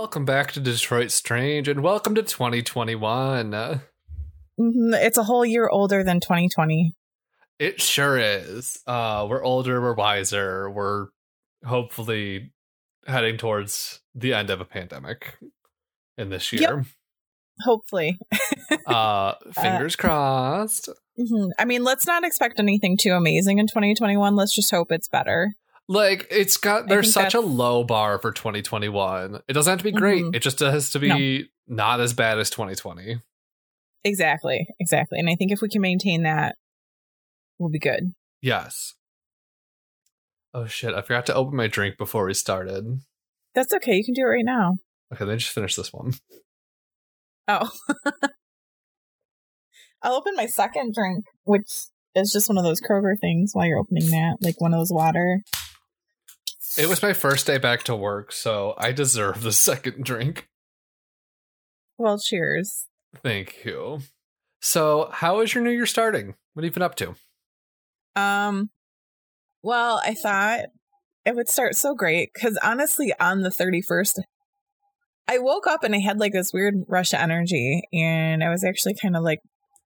Welcome back to Detroit Strange and welcome to 2021. Uh, Mhm, It's a whole year older than 2020. It sure is. Uh, we're older, we're wiser, we're hopefully heading towards the end of a pandemic in this Yep. year. Hopefully. Uh, fingers crossed. Mhm. I mean, let's not expect anything too amazing in 2021. Let's just hope it's better. Like it's got there's such a low bar for 2021. It doesn't have to be great. Mhm. It just has to be not as bad as 2020. Exactly. Exactly. And I think if we can maintain that, we'll be good. Yes. Oh shit, I forgot to open my drink before we started. That's okay. You can do it right now. Okay, then just finish this one. Oh. I'll open my second drink, which is just one of those Kroger things while you're opening that, like one of those water. It was my first day back to work, so I deserve the second drink. Well, cheers. Thank you. So, how is your new year starting? What have you been up to? Um, well, I thought it would start so great because honestly, on the 31st, I woke up and I had like this weird rush of energy, and I was actually kind of like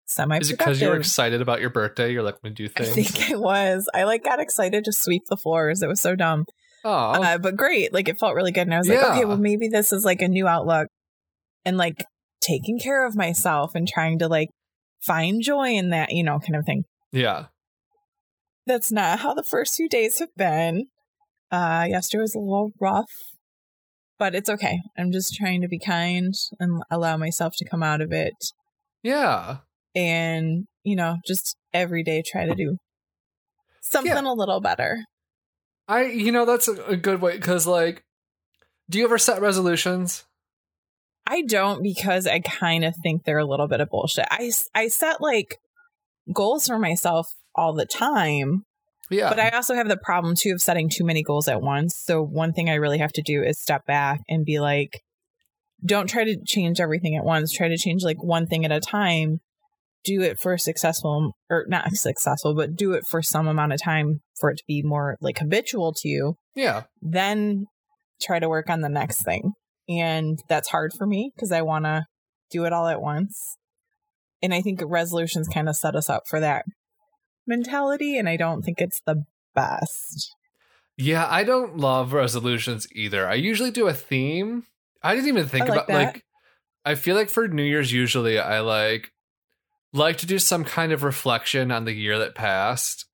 semi Is it because you were excited about your birthday? You're like, I'm gonna do things." I think I was. I like got excited to sweep the floors. It was so dumb, oh, uh, but great. Like it felt really good, and I was like, okay, well maybe this is like a new outlook, and like taking care of myself and trying to like find joy in that, you know, kind of thing. yeah. that's not how the first few days have been. Uh, yesterday was a little rough, but it's okay. I'm just trying to be kind and allow myself to come out of it. Yeah. And, you know, just every day try to do something a little better. I, you know, that's a, a good way because, like, do you ever set resolutions? I don't because I kind of think they're a little bit of bullshit. I I set like goals for myself all the time, Yeah. But I also have the problem too of setting too many goals at once. So one thing I really have to do is step back and be like, don't try to change everything at once. Try to change like one thing at a time. Do it for a successful or not successful, but do it for some amount of time for it to be more like habitual to you. yeah. Then try to work on the next thing. And that's hard for me because I want to do it all at once. And I think resolutions kind of set us up for that mentality. And I don't think it's the best. Yeah. I don't love resolutions either. I usually do a theme. I didn't even think like about, that. like, I feel like for New Year's, usually I like, like to do some kind of reflection on the year that passed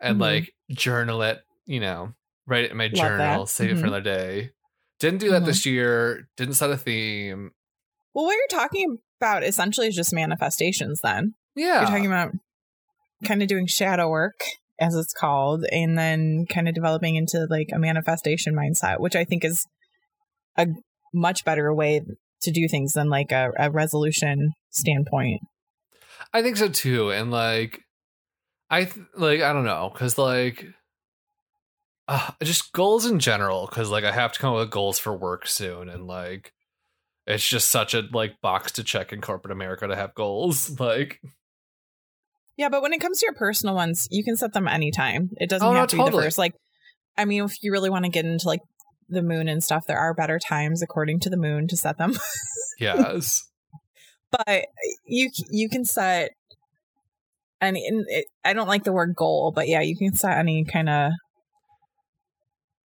and Mhm. like journal it, you know, write it in my Love journal, that. save it for Mhm. another day. Didn't do that Mhm. this year. Didn't set a theme. Well, what you're talking about essentially is just manifestations, then. Yeah. You're talking about kind of doing shadow work, as it's called, and then kind of developing into like a manifestation mindset, which I think is a much better way to do things than like a, a resolution standpoint. I think so too. And like, I th- like I don't know because like, uh, just goals in general. Because like I have to come up with goals for work soon, and like, it's just such a like box to check in corporate America to have goals. Like, Yeah, but when it comes to your personal ones, you can set them anytime. It doesn't Oh, no, have to be the first. Like, I mean, if you really want to get into like the moon and stuff, there are better times according to the moon to set them. yes, but you you can set any. And it, I don't like the word goal, but yeah, you can set any kind of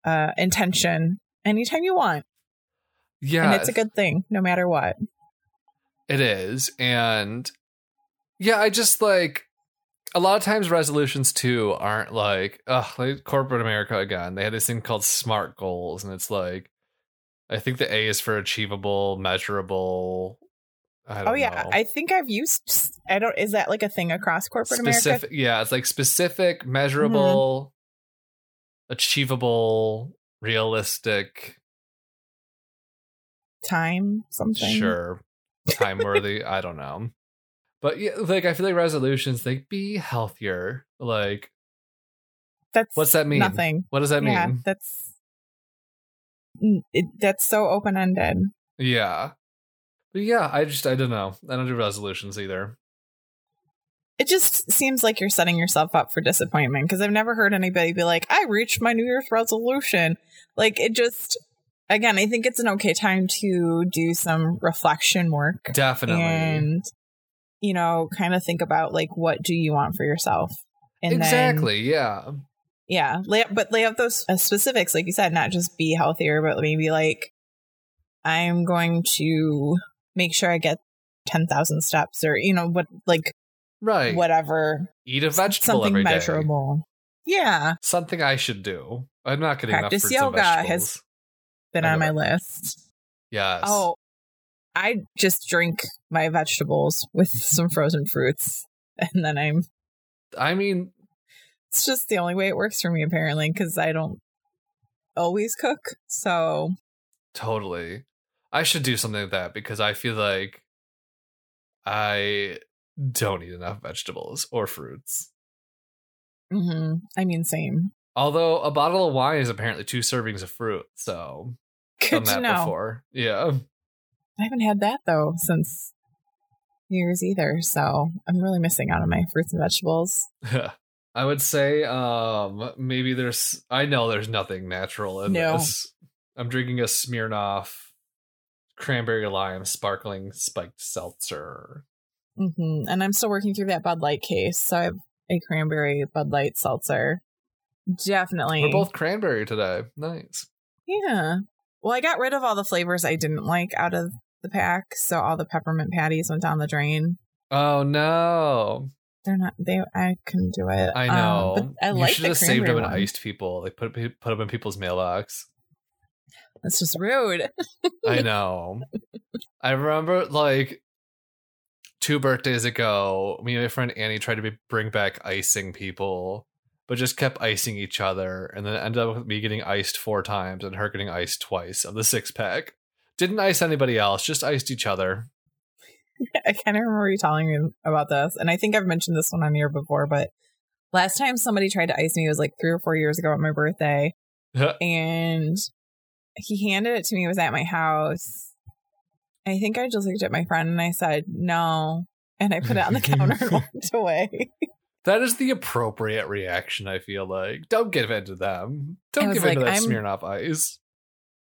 uh intention anytime you want, yeah, and it's a good thing, no matter what. It is. And yeah, I just like a lot of times resolutions too aren't like, ugh, like corporate America again. They had this thing called SMART goals, and it's like, I think the A is for achievable, measurable. Oh yeah, know. I think I've used. I don't. Is that like a thing across corporate America? Yeah, it's like specific, measurable, achievable, realistic. Time something. Sure, time worthy. I don't know, but yeah, like I feel like resolutions, they be healthier. Like, That's what's that mean? Nothing. What does that yeah, mean? that's Mm, it, that's so open ended. Yeah. But yeah, I just I don't know. I don't do resolutions either. It just seems like you're setting yourself up for disappointment because I've never heard anybody be like, "I reached my New Year's resolution." Like it just again, I think it's an okay time to do some reflection work Definitely. and you know, kind of think about like what do you want for yourself. And then exactly. yeah. yeah lay up, but lay out those uh, specifics like you said not just be healthier but maybe like i'm going to make sure i get 10,000 steps or you know what like Right. whatever Eat a vegetable something every day. measurable yeah Something I should do. I'm not getting Practice enough yoga has- vegetables. been on my list Yes. oh i just drink my vegetables with some frozen fruits and then i'm I mean, it's just the only way it works for me apparently because i don't always cook so totally. I should do something like that because I feel like I don't eat enough vegetables or fruits. hmm i mean same Although a bottle of wine is apparently two servings of fruit, so good done that know before. Yeah. I haven't had that though since New Year's either, so I'm really missing out on my fruits and vegetables. I would say um maybe there's I know there's nothing natural in No. this. I'm drinking a Smirnoff cranberry lime sparkling spiked seltzer. hmm And I'm still working through that Bud Light case, so I have a cranberry Bud Light seltzer. Definitely. We're both cranberry today. Nice. yeah. Well, I got rid of all the flavors I didn't like out of the pack, so all the peppermint patties went down the drain. Oh no. They're not. They. I couldn't do it. I Um, know. but I you like should the phone. They should have saved them and iced people. Like put put them in people's mailbox. That's just rude. I know. I remember like two birthdays ago, me and my friend Annie tried to be, bring back icing people, but just kept icing each other, and then it ended up with me getting iced four times and her getting iced twice of the six pack. Didn't ice anybody else, just iced each other. I kind of remember you telling me about this, and I think I've mentioned this one on here before, but last time somebody tried to ice me was like three or four years ago at my birthday, and he handed it to me. It was at my house. I think I just looked at my friend and I said no, and I put it on the counter and walked away. that is the appropriate reaction, I feel like. Don't give in to them. Don't give in to like, that I'm- Smirnoff ice.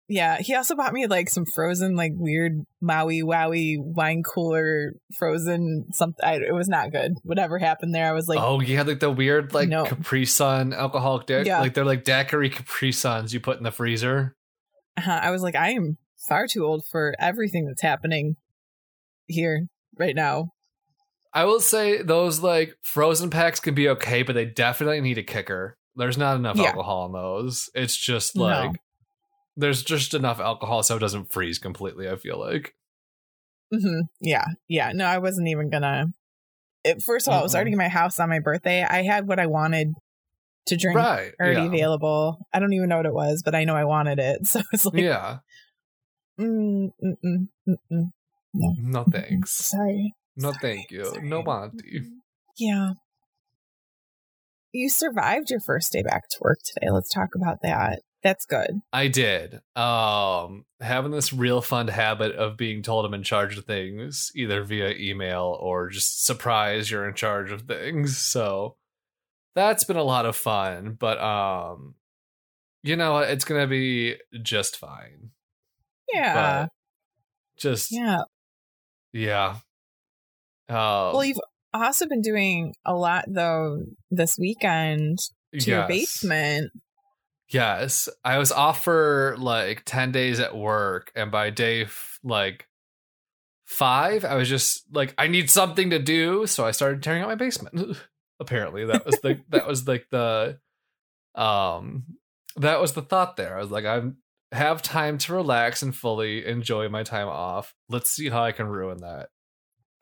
Yeah, he also bought me like some frozen, like weird Maui Wowie wine cooler frozen something. I, it was not good. Whatever happened there, I was like, oh, you had like the weird like No. Capri Sun alcoholic dick. Yeah. Like they're like daiquiri Capri Suns you put in the freezer. Uh I was like, I am far too old for everything that's happening here right now. I will say those like frozen packs can be okay, but they definitely need a kicker. There's not enough Yeah. alcohol in those. It's just No. like there's just enough alcohol so it doesn't freeze completely. I feel like. hmm Yeah, yeah. No, I wasn't even gonna. It, first of all, it was already in my house on my birthday. I had what I wanted to drink Right. already yeah. available. I don't even know what it was, but I know I wanted it. So it's like, yeah. mm, mm, mm, mm, mm. No thanks. Sorry. No Sorry, thank you. sorry. No Monty. Yeah. You survived your first day back to work today. Let's talk about that. That's good. I did. Um having this real fun habit of being told I'm in charge of things, either via email or just surprise you're in charge of things. So that's been a lot of fun. But um you know? It's gonna be just fine. Yeah. But just yeah. yeah. Um, Well, you've also been doing a lot though this weekend to your basement. Yes, I was off for like 10 days at work and by day f- like 5 I was just like I need something to do, so I started tearing out my basement. Apparently, that was the that was like the um that was the thought there. I was like I have time to relax and fully enjoy my time off. Let's see how I can ruin that.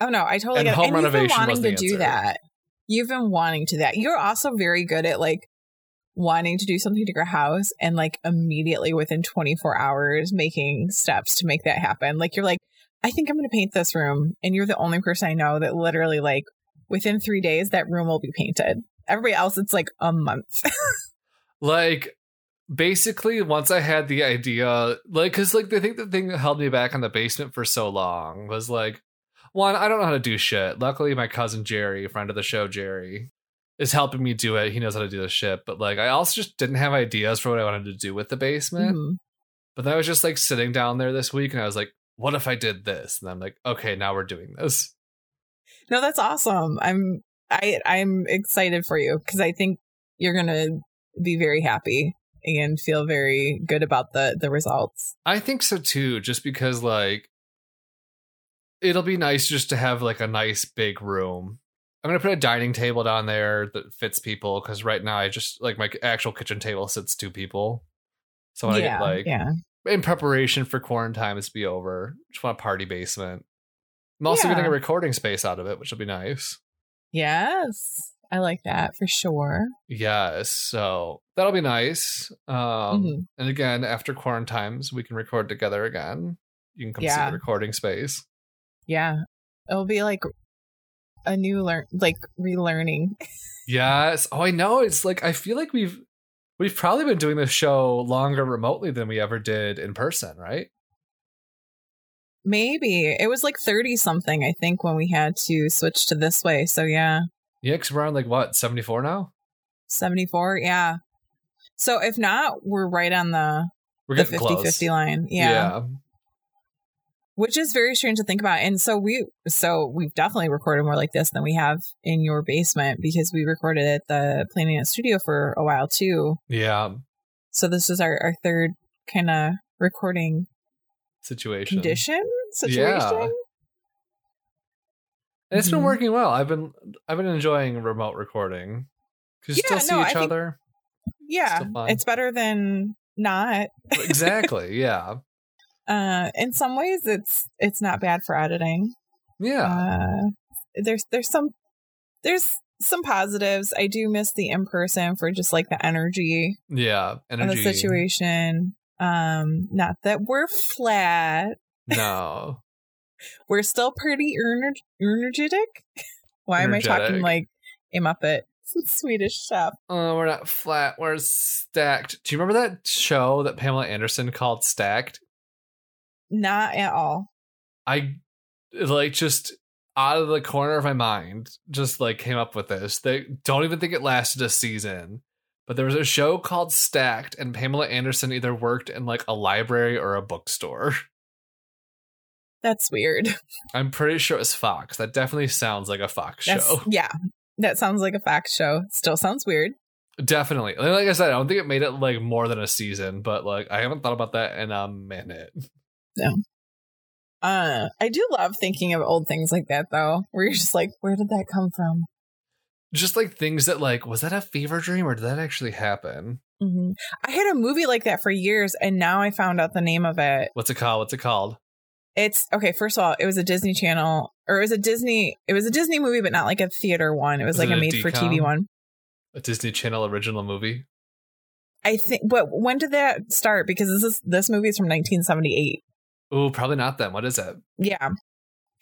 Oh no, I totally And get it. home And you've been wanting the to do that. You've been wanting to that. You're also very good at like wanting to do something to your house and like immediately within 24 hours making steps to make that happen. Like you're like, I think I'm going to paint this room, and you're the only person I know that literally like within three days that room will be painted. Everybody else, it's like a month. like basically once i had the idea like because like i think the thing that held me back in the basement for so long was like one i don't know how to do shit luckily my cousin jerry friend of the show jerry is helping me do it he knows how to do this shit but like i also just didn't have ideas for what i wanted to do with the basement Mhm. But then I was just like sitting down there this week and I was like, what if I did this? And I'm like, okay, now we're doing this. No, that's awesome. I'm I I'm excited for you because I think you're gonna be very happy and feel very good about the the results. I think so too, just because like it'll be nice just to have like a nice big room. I'm gonna put a dining table down there that fits people because right now I just like my actual kitchen table sits two people. So when yeah, I get like yeah. in preparation for quarantine is be over, just want a party basement. I'm also Yeah. getting a recording space out of it, which will be nice. Yes. I like that for sure. Yes, so that'll be nice. Um, Mhm. and again, after quarantines, we can record together again. You can come see the recording space. Yeah. It'll be like a new learn like relearning. Yes. Oh, I know. It's like I feel like we've we've probably been doing this show longer remotely than we ever did in person, right? Maybe. It was like 30 something, I think, when we had to switch to this way. So yeah. Yeah, because we're on like what seventy four now. 74. Yeah. So if not, we're right on the We're the getting 50 close. 50 line. Yeah. yeah. Which is very strange to think about. And so we so we've definitely recorded more like this than we have in your basement because we recorded at the Planet studio for a while too. yeah. So this is our, our third kind of recording Situation. condition situation. Yeah. And it's been Mhm. working well. I've been I've been enjoying remote recording because you Yeah, still see no, I each think- Yeah. Fun. It's better than not. exactly. Yeah. Uh in some ways it's it's not bad for editing. Yeah. Uh there's there's some there's some positives. I do miss the in person for just like the energy yeah. of Energy. the situation. Um, not that we're flat. No. We're still pretty ener- energetic. Why am I talking like a Muppet? Swedish chef. Oh, we're not flat. We're stacked. Do you remember that show that Pamela Anderson called Stacked? Not at all. I like just out of the corner of my mind just like came up with this. They don't even think it lasted a season. But there was a show called Stacked and Pamela Anderson either worked in like a library or a bookstore. That's weird. I'm pretty sure it was Fox. That definitely sounds like a Fox That's show. yeah. That sounds like a Fox show. Still sounds weird. Definitely. Like I said, I don't think it made it like more than a season, but like I haven't thought about that in a minute. Yeah. Uh I do love thinking of old things like that though, where you're just like, where did that come from? Just like things that like was that a fever dream or did that actually happen? hmm I had a movie like that for years, and now I found out the name of it. What's it called? What's it called? It's okay. First of all, it was a Disney Channel, or it was a Disney. It was a Disney movie, but not like a theater one. It was, Was like it a a made for TV one. A Disney Channel original movie. I think. But when did that start? Because this is this movie is from 1978. oh probably not then What is it? Yeah,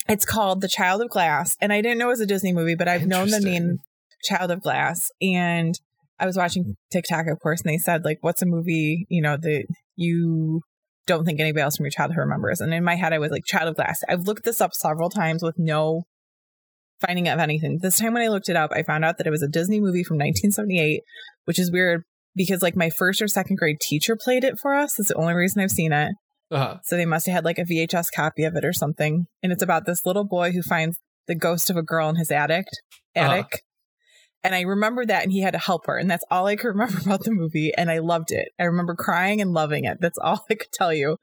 it's called The Child of Glass, and I didn't know it was a Disney movie, but I've known the name Child of Glass, and I was watching TikTok, of course, and they said like, "What's a movie you know that you don't think anybody else from your childhood remembers?" And in my head, I was like, "Child of Glass." I've looked this up several times with no finding of anything. This time when I looked it up, I found out that it was a Disney movie from 1978, which is weird because like my first or second grade teacher played it for us. It's the only reason I've seen it. Uh, So they must have had like a VHS copy of it or something. And it's about this little boy who finds the ghost of a girl in his attic. Uh-huh. And I remember that and he had to help her. And that's all I could remember about the movie. And I loved it. I remember crying and loving it. That's all I could tell you.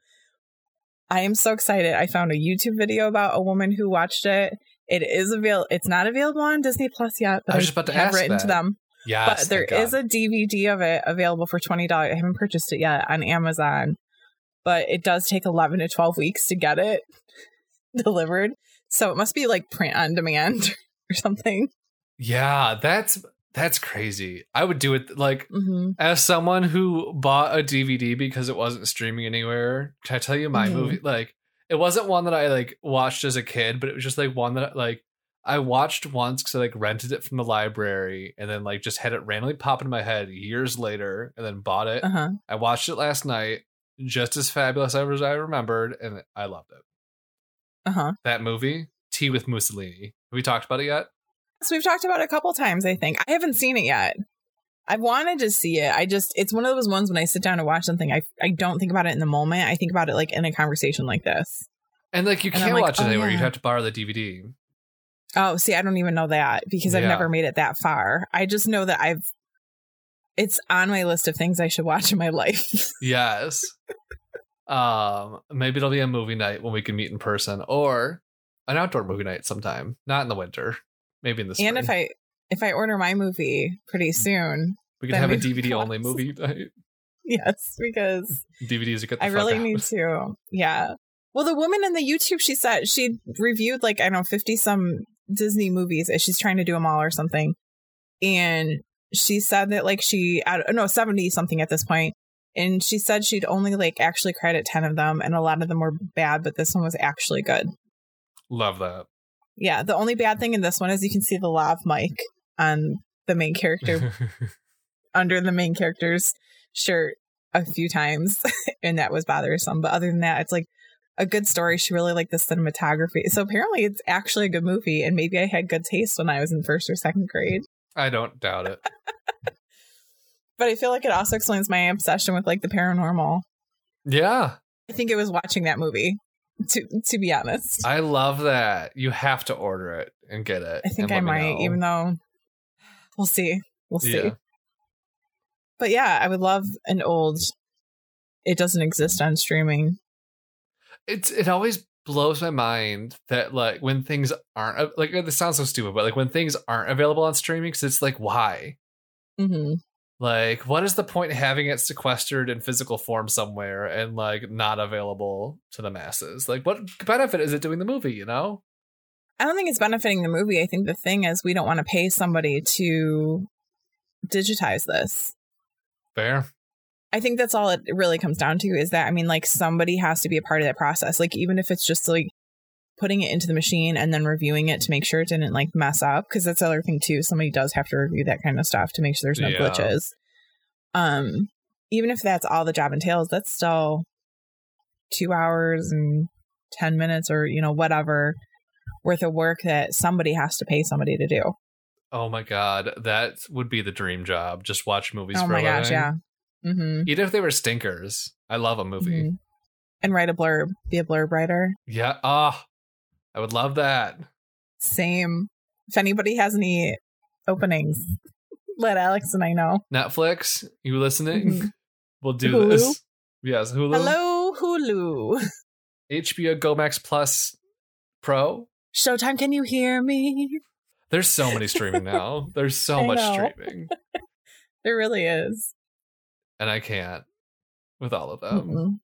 I am so excited. I found a YouTube video about a woman who watched it. It is available. It's not available on Disney Plus yet, but I was just about to have written to them. yes. but there is a DVD of it available for twenty dollars. I haven't purchased it yet on Amazon, but it does take eleven to twelve weeks to get it delivered. So it must be like print on demand or something. Yeah, that's that's crazy. I would do it like hmm as someone who bought a DVD because it wasn't streaming anywhere. Can I tell you my Mhm. movie? Like, it wasn't one that I like watched as a kid, but it was just like one that like I watched once because I like rented it from the library and then like just had it randomly pop into my head years later and then bought it. Uh huh. I watched it last night, just as fabulous as I remembered, and I loved it. Uh huh. That movie, Tea with Mussolini. Have we talked about it yet? So we've talked about it a couple times. I think I haven't seen it yet. I've wanted to see it. I just it's one of those ones when I sit down to watch something, I I don't think about it in the moment. I think about it like in a conversation like this. And like you And can't like, watch it oh, anywhere. yeah. You'd have to borrow the DVD. Oh, see, I don't even know that because I've never made it that far. I just know that I've it's on my list of things I should watch in my life. Yes. um, maybe it'll be a movie night when we can meet in person, or an outdoor movie night sometime. Not in the winter. Maybe in the spring. and if I if I order my movie pretty mm. soon, we could have a DVD only movie night. yes, because DVDs are the I really out. need to. Yeah. Well, the woman in the YouTube, she said she reviewed like I don't know fifty some Disney movies. and She's trying to do them all or something, and she said that like she I don't no seventy something at this point, and she said she'd only like actually credit ten of them, and a lot of them were bad, but this one was actually good. Love that. Yeah, the only bad thing in this one is you can see the lav mic on the main character under the main character's shirt a few times, and that was bothersome. But other than that, it's like a good story. She really liked the cinematography. So apparently, it's actually a good movie, and maybe I had good taste when I was in first or second grade. I don't doubt it. But I feel like it also explains my obsession with like the paranormal. Yeah, I think it was watching that movie. To to be honest, I love that. You have to order it and get it. I think I might, know. even though we'll see. We'll see. Yeah. But yeah, I would love an old. It doesn't exist on streaming. it's it always blows my mind that like when things aren't like this sounds so stupid, but like when things aren't available on streaming, 'cause it's like why? hmm Like, what is the point having it sequestered in physical form somewhere and like not available to the masses? Like, what benefit is it doing the movie? You know? I don't think it's benefiting the movie. I think the thing is, we don't want to pay somebody to digitize this. Fair. I think that's all it really comes down to is that, I mean, like somebody has to be a part of that process. Like, even if it's just like putting it into the machine and then reviewing it to make sure it didn't like mess up, because that's the other thing too. Somebody does have to review that kind of stuff to make sure there's no Yeah. glitches. Um, even if that's all the job entails, that's still two hours and 10 minutes or, you know, whatever worth of work that somebody has to pay somebody to do. Oh my god, that would be the dream job. Just watch movies. oh for my gosh, yeah. Mm-hmm. Even if they were stinkers, I love a movie. Mhm. And write a blurb, be a blurb writer. Yeah. Ah, I would love that. Same. If anybody has any openings, let Alex and I know. Netflix, you listening? Mhm. We'll do Hulu? this. Yes, Hulu. Hello, Hulu. HBO Go Max Plus Pro. Showtime, can you hear me? There's so many streaming now. There's so much streaming, There really is. and I can't with all of them. Mm-mm.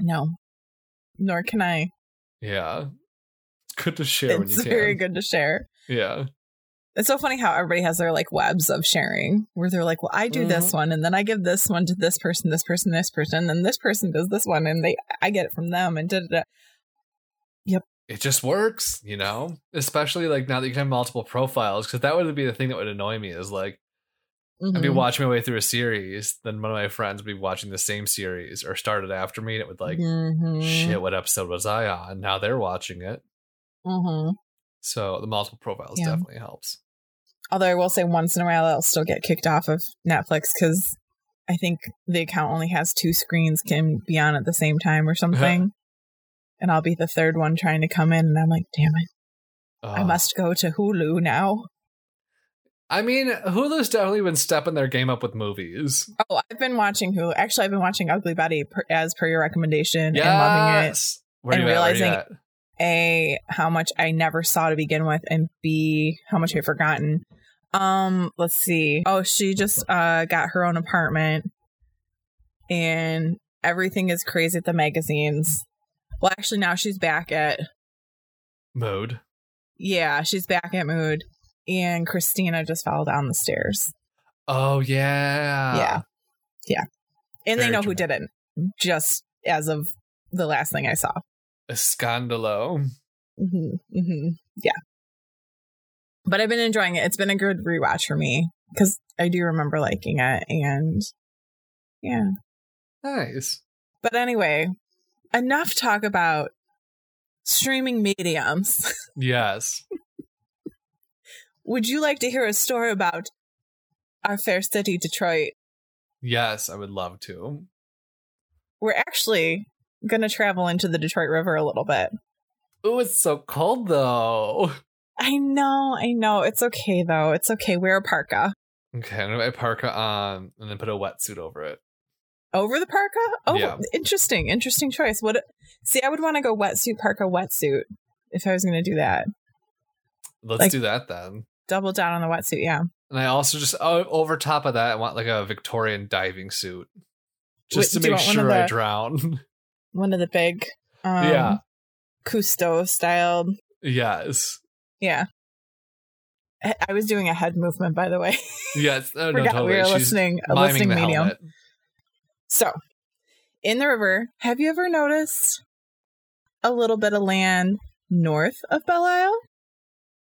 no, nor can I. Yeah, good to share when it's you can. very good to share. Yeah, It's so funny how everybody has their like webs of sharing where they're like, well, I do this Mm-hmm. one and then I give this one to this person, this person, this person, and then this person does this one and they I get it from them and da da da. it just works, you know. Especially like now that you can have multiple profiles, because that would be the thing that would annoy me is like I'd be Mhm. watching my way through a series, then one of my friends would be watching the same series or started after me, and it would like, Mhm. shit, what episode was I on? Now they're watching it. Mhm. So the multiple profiles Yeah. definitely helps. Although I will say once in a while I'll still get kicked off of Netflix because I think the account only has two screens can be on at the same time or something. and I'll be the third one trying to come in and I'm like, damn it, I must go to Hulu now. I mean, Hulu's definitely been stepping their game up with movies. Oh, I've been watching Hulu. Actually, I've been watching Ugly Betty per, as per your recommendation and loving it. Where and you at? Where you realizing-? A, how much I never saw to begin with, and B, how much I've forgotten. Um, let's see. Oh, she just uh got her own apartment and everything is crazy at the magazines. Well, actually now she's back at Mode. yeah, she's back at Mode and Christina just fell down the stairs. Oh yeah. yeah. Yeah. And they Very know who did it just as of the last thing I saw. A scandalo. hmm hmm Yeah. But I've been enjoying it. It's been a good rewatch for me because I do remember liking it. And yeah. Nice. But anyway, enough talk about streaming mediums. Yes. Would you like to hear a story about our fair city, Detroit. Yes, I would love to. We're actually to travel into the Detroit River a little bit. Oh, it's so cold though. I know, I know. It's okay though. It's okay. Wear a parka. Okay, I'm gonna put a parka on and then put a wetsuit over it. Over the parka? Oh, Yeah. interesting. Interesting choice. What? See, I would want to go wetsuit, parka, wetsuit if I was to do that. Let's Like- do that then. Double down on the wetsuit. Yeah. And I also just oh, over top of that, I want like a Victorian diving suit, just Wait, to make want one of sure I drown. One of the big, um, Yeah. Cousteau styled. yes, Yeah. I was doing a head movement, by the way. yes. Oh, no, totally. we were She's listening, a listening the medium. helmet. So, in the river, have you ever noticed a little bit of land north of Belle Isle?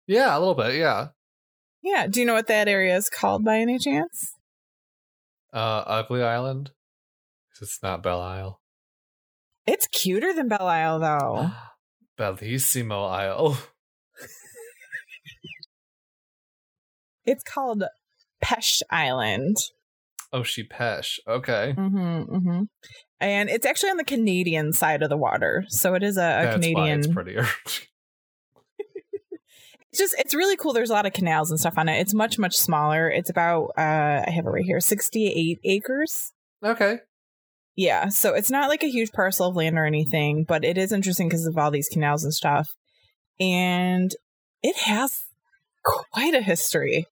Yeah, a little bit. Yeah. Yeah. Do you know what that area is called by any chance? Uh, Ugly Island. It's not Belle Isle. It's cuter than Belle Isle, though. Bellissimo Isle. It's called Peche Island. Oh, she pesh. Okay. Mm-hmm, mm-hmm. And it's actually on the Canadian side of the water. So it is a, a That's why Canadian. it's prettier. It's just it's really cool. There's a lot of canals and stuff on it. It's much much smaller. It's about uh I have it right here, 68 acres. okay. Yeah, so it's not like a huge parcel of land or anything, but it is interesting because of all these canals and stuff. And it has quite a history.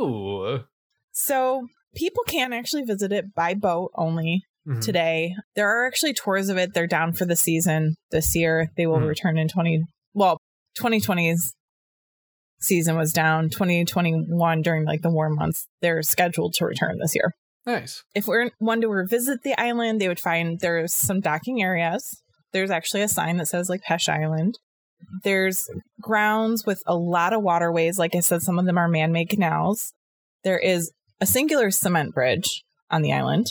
Ooh. So people can actually visit it by boat only Mhm. today. There are actually tours of it. They're down for the season this year. They will Mhm. return in 20 well, 2020's season was down. 2021 during like the warm months, they're scheduled to return this year. Nice. If we're one to revisit the island, they would find there's some docking areas. There's actually a sign that says like Peche Island. There's grounds with a lot of waterways. Like I said, some of them are man-made canals. There is a singular cement bridge on the island.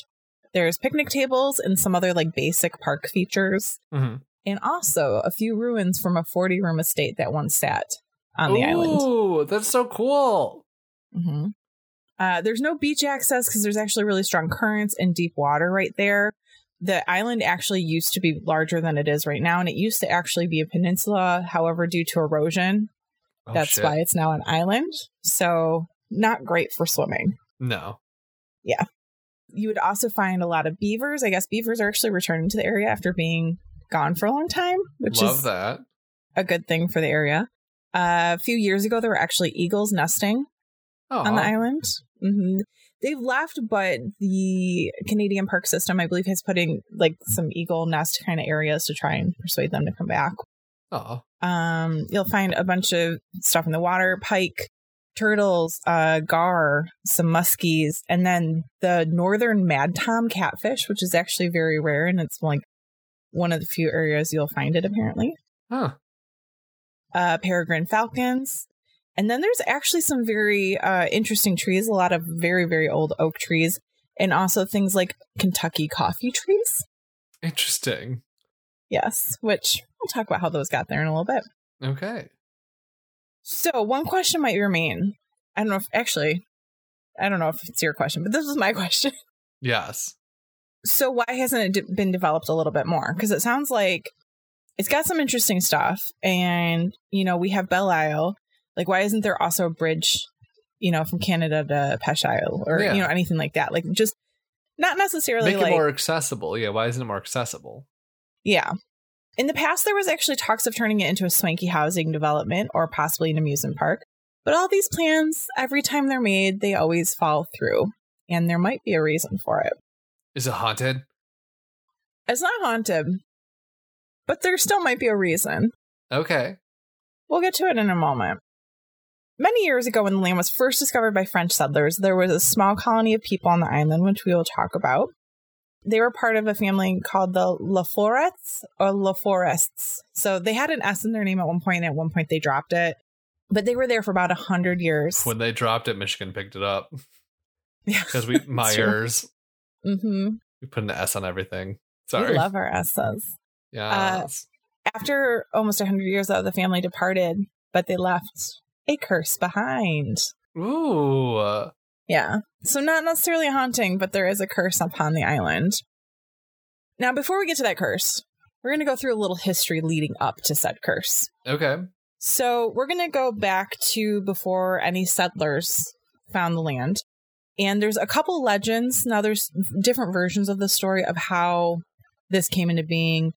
There's picnic tables and some other like basic park features, hmm and also a few ruins from a 40-room estate that once sat on the island. Ooh, that's so cool. hmm Uh, there's no beach access because there's actually really strong currents and deep water right there. The island actually used to be larger than it is right now, and it used to actually be a peninsula. However, due to erosion, Oh, that's shit. why it's now an island. So, not great for swimming. No. Yeah. You would also find a lot of beavers. I guess beavers are actually returning to the area after being gone for a long time, which Love is that. a good thing for the area. Uh, a few years ago, there were actually eagles nesting Oh, on the island. Hmm They've left, but the Canadian park system, I believe, has put in like some eagle nest kind of areas to try and persuade them to come back. oh, Um, you'll find a bunch of stuff in the water: pike, turtles, uh, gar, some muskies, and then the northern madtom catfish, which is actually very rare, and it's like one of the few areas you'll find it. Apparently, huh. uh, peregrine falcons. And then there's actually some very uh, interesting trees, a lot of very, very old oak trees, and also things like Kentucky coffee trees. Interesting. Yes, which we'll talk about how those got there in a little bit. Okay. So, one question might remain. I don't know if actually, I don't know if it's your question, but this was my question. Yes. So, why hasn't it de- been developed a little bit more? Because it sounds like it's got some interesting stuff, and you know, we have Belle Isle. Like, why isn't there also a bridge, you know, from Canada to Peche Isle or Yeah. you know anything like that? Like, just not necessarily Make like it more accessible. Yeah. Why isn't it more accessible? yeah. In the past, there was actually talks of turning it into a swanky housing development or possibly an amusement park. But all these plans, every time they're made, they always fall through, and there might be a reason for it. Is it haunted? It's not haunted, but there still might be a reason. Okay. We'll get to it in a moment. Many years ago, when the land was first discovered by French settlers, there was a small colony of people on the island, which we will talk about. They were part of a family called the Laforets or Laforests. So they had an S in their name at one point, and at one point they dropped it. But they were there for about a hundred years. When they dropped it, Michigan picked it up Yeah, because we Myers. hmm We put an S on everything. We Sorry. love our S's. yeah. After almost a hundred years, though, the family departed, but they left a curse behind. Ooh. Yeah. So not necessarily a haunting, but there is a curse upon the island. Now, before we get to that curse, we're going to go through a little history leading up to said curse. Okay. So we're going to go back to before any settlers found the land. And there's a couple legends. Now, there's different versions of the story of how this came into being.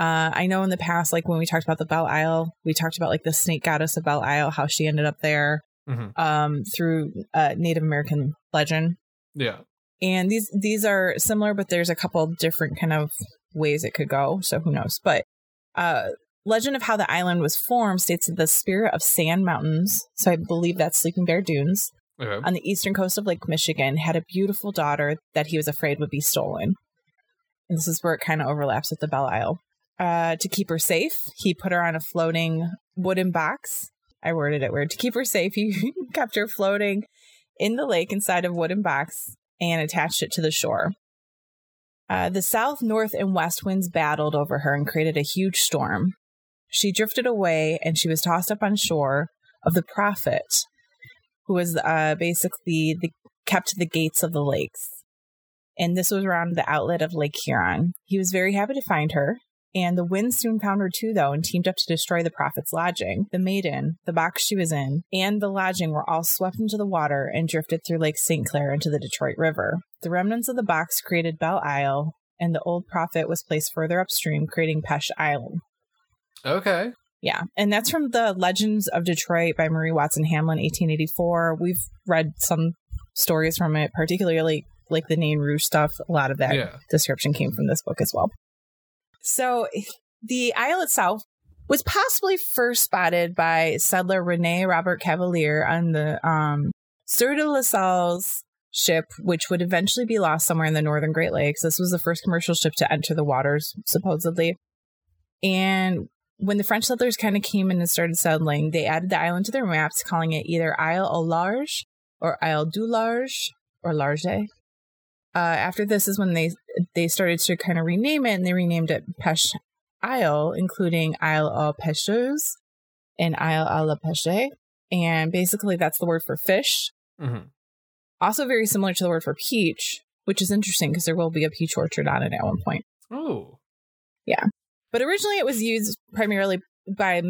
Uh, I know in the past, like when we talked about the Belle Isle, we talked about like the snake goddess of Belle Isle, how she ended up there Mhm. um, through uh, Native American legend. Yeah. And these these are similar, but there's a couple different kind of ways it could go. So who knows? But uh, legend of how the island was formed states that the spirit of Sand Mountains, so I believe that's Sleeping Bear Dunes, Okay. on the eastern coast of Lake Michigan, had a beautiful daughter that he was afraid would be stolen. And this is where it kind of overlaps with the Belle Isle. Uh, to keep her safe, he put her on a floating wooden box. I worded it weird. To keep her safe, he kept her floating in the lake inside a wooden box and attached it to the shore. Uh, the south, north, and west winds battled over her and created a huge storm. She drifted away and she was tossed up on shore of the prophet, who was uh, basically the, kept the gates of the lakes. And this was around the outlet of Lake Huron. He was very happy to find her. And the wind soon found her too, though, and teamed up to destroy the prophet's lodging. The maiden, the box she was in, and the lodging were all swept into the water and drifted through Lake St. Clair into the Detroit River. The remnants of the box created Belle Isle, and the old prophet was placed further upstream, creating Peche Island. Okay. Yeah, and that's from the Legends of Detroit by Marie Watson Hamlin, 1884. We've read some stories from it, particularly like the Nain Rouge stuff. A lot of that Yeah. description came from this book as well. So the isle itself was possibly first spotted by settler Rene Robert Cavelier on the um, de La Salle's ship, which would eventually be lost somewhere in the northern Great Lakes. This was the first commercial ship to enter the waters, supposedly. And when the French settlers kind of came in and started settling, they added the island to their maps, calling it either Isle au Large or Isle du Large or Large. Uh, after this is when they they started to kind of rename it, and they renamed it Peche Isle, including Isle aux Pêcheurs and Isle à la Pêche. And basically, that's the word for fish. hmm Also, very similar to the word for peach, which is interesting because there will be a peach orchard on it at one point. Oh. Yeah. But originally, it was used primarily by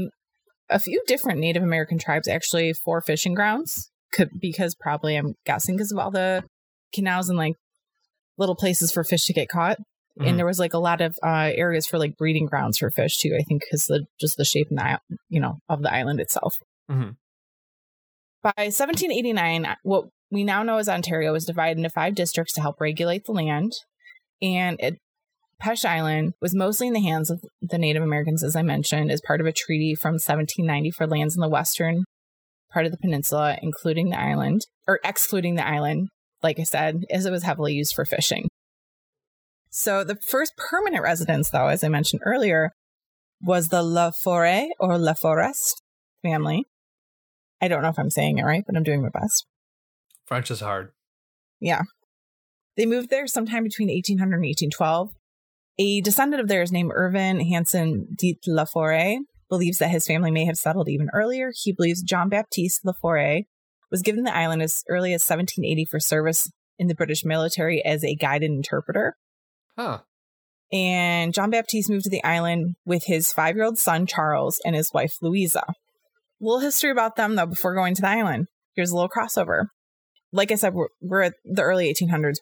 a few different Native American tribes, actually, for fishing grounds. Could, because probably I'm guessing because of all the canals and like little places for fish to get caught. Mhm. And there was like a lot of uh, areas for like breeding grounds for fish too. I think because the just the shape and the you know of the island itself. Mhm. By 1789, what we now know as Ontario was divided into five districts to help regulate the land, and it, Peche Island was mostly in the hands of the Native Americans, as I mentioned, as part of a treaty from 1790 for lands in the western part of the peninsula, including the island or excluding the island. Like I said, as it was heavily used for fishing. So the first permanent residence, though, as I mentioned earlier, was the La Forêt or La Forest family. I don't know if I'm saying it right, but I'm doing my best. French is hard. Yeah. They moved there sometime between 1800 and 1812. A descendant of theirs named Irvin Hanson de La Forêt believes that his family may have settled even earlier. He believes John Baptiste La Forêt was given the island as early as 1780 for service in the British military as a guided interpreter. Huh. And John Baptiste moved to the island with his five year old son, Charles, and his wife, Louisa. A little history about them, though, before going to the island. Here's a little crossover. Like I said, we're, we're at the early 1800s.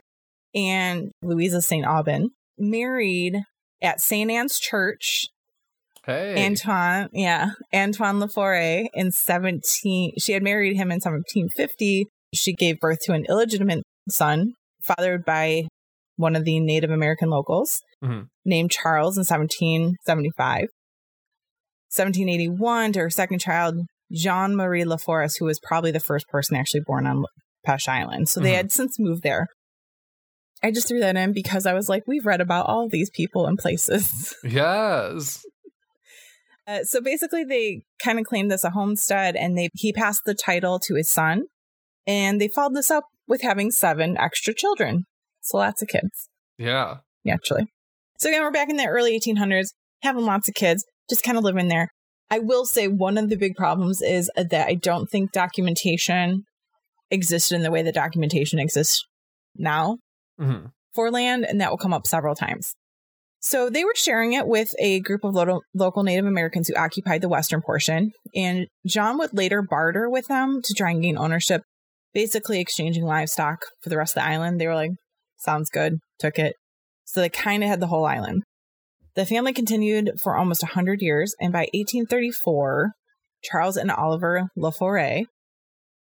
And Louisa St. Aubin married at St. Anne's Church Hey. Antoine, yeah, Antoine Laforêt in 17. She had married him in 1750. She gave birth to an illegitimate son, fathered by one of the Native American locals Mhm. named Charles in 1775. 1781 to her second child, Jean Marie Laforest, who was probably the first person actually born on Peche Island. So they Mhm. had since moved there. I just threw that in because I was like, we've read about all these people and places. yes. Uh, so basically, they kind of claimed this a homestead, and they he passed the title to his son, and they followed this up with having seven extra children. So lots of kids, Yeah. naturally. So again, we're back in the early 1800s, having lots of kids, just kind of living there. I will say one of the big problems is that I don't think documentation existed in the way that documentation exists now hmm for land, and that will come up several times. So they were sharing it with a group of lo- local Native Americans who occupied the western portion, and John would later barter with them to try and gain ownership, basically exchanging livestock for the rest of the island. They were like, "Sounds good," took it. So they kind of had the whole island. The family continued for almost 100 years, and by 1834, Charles and Oliver LaForet,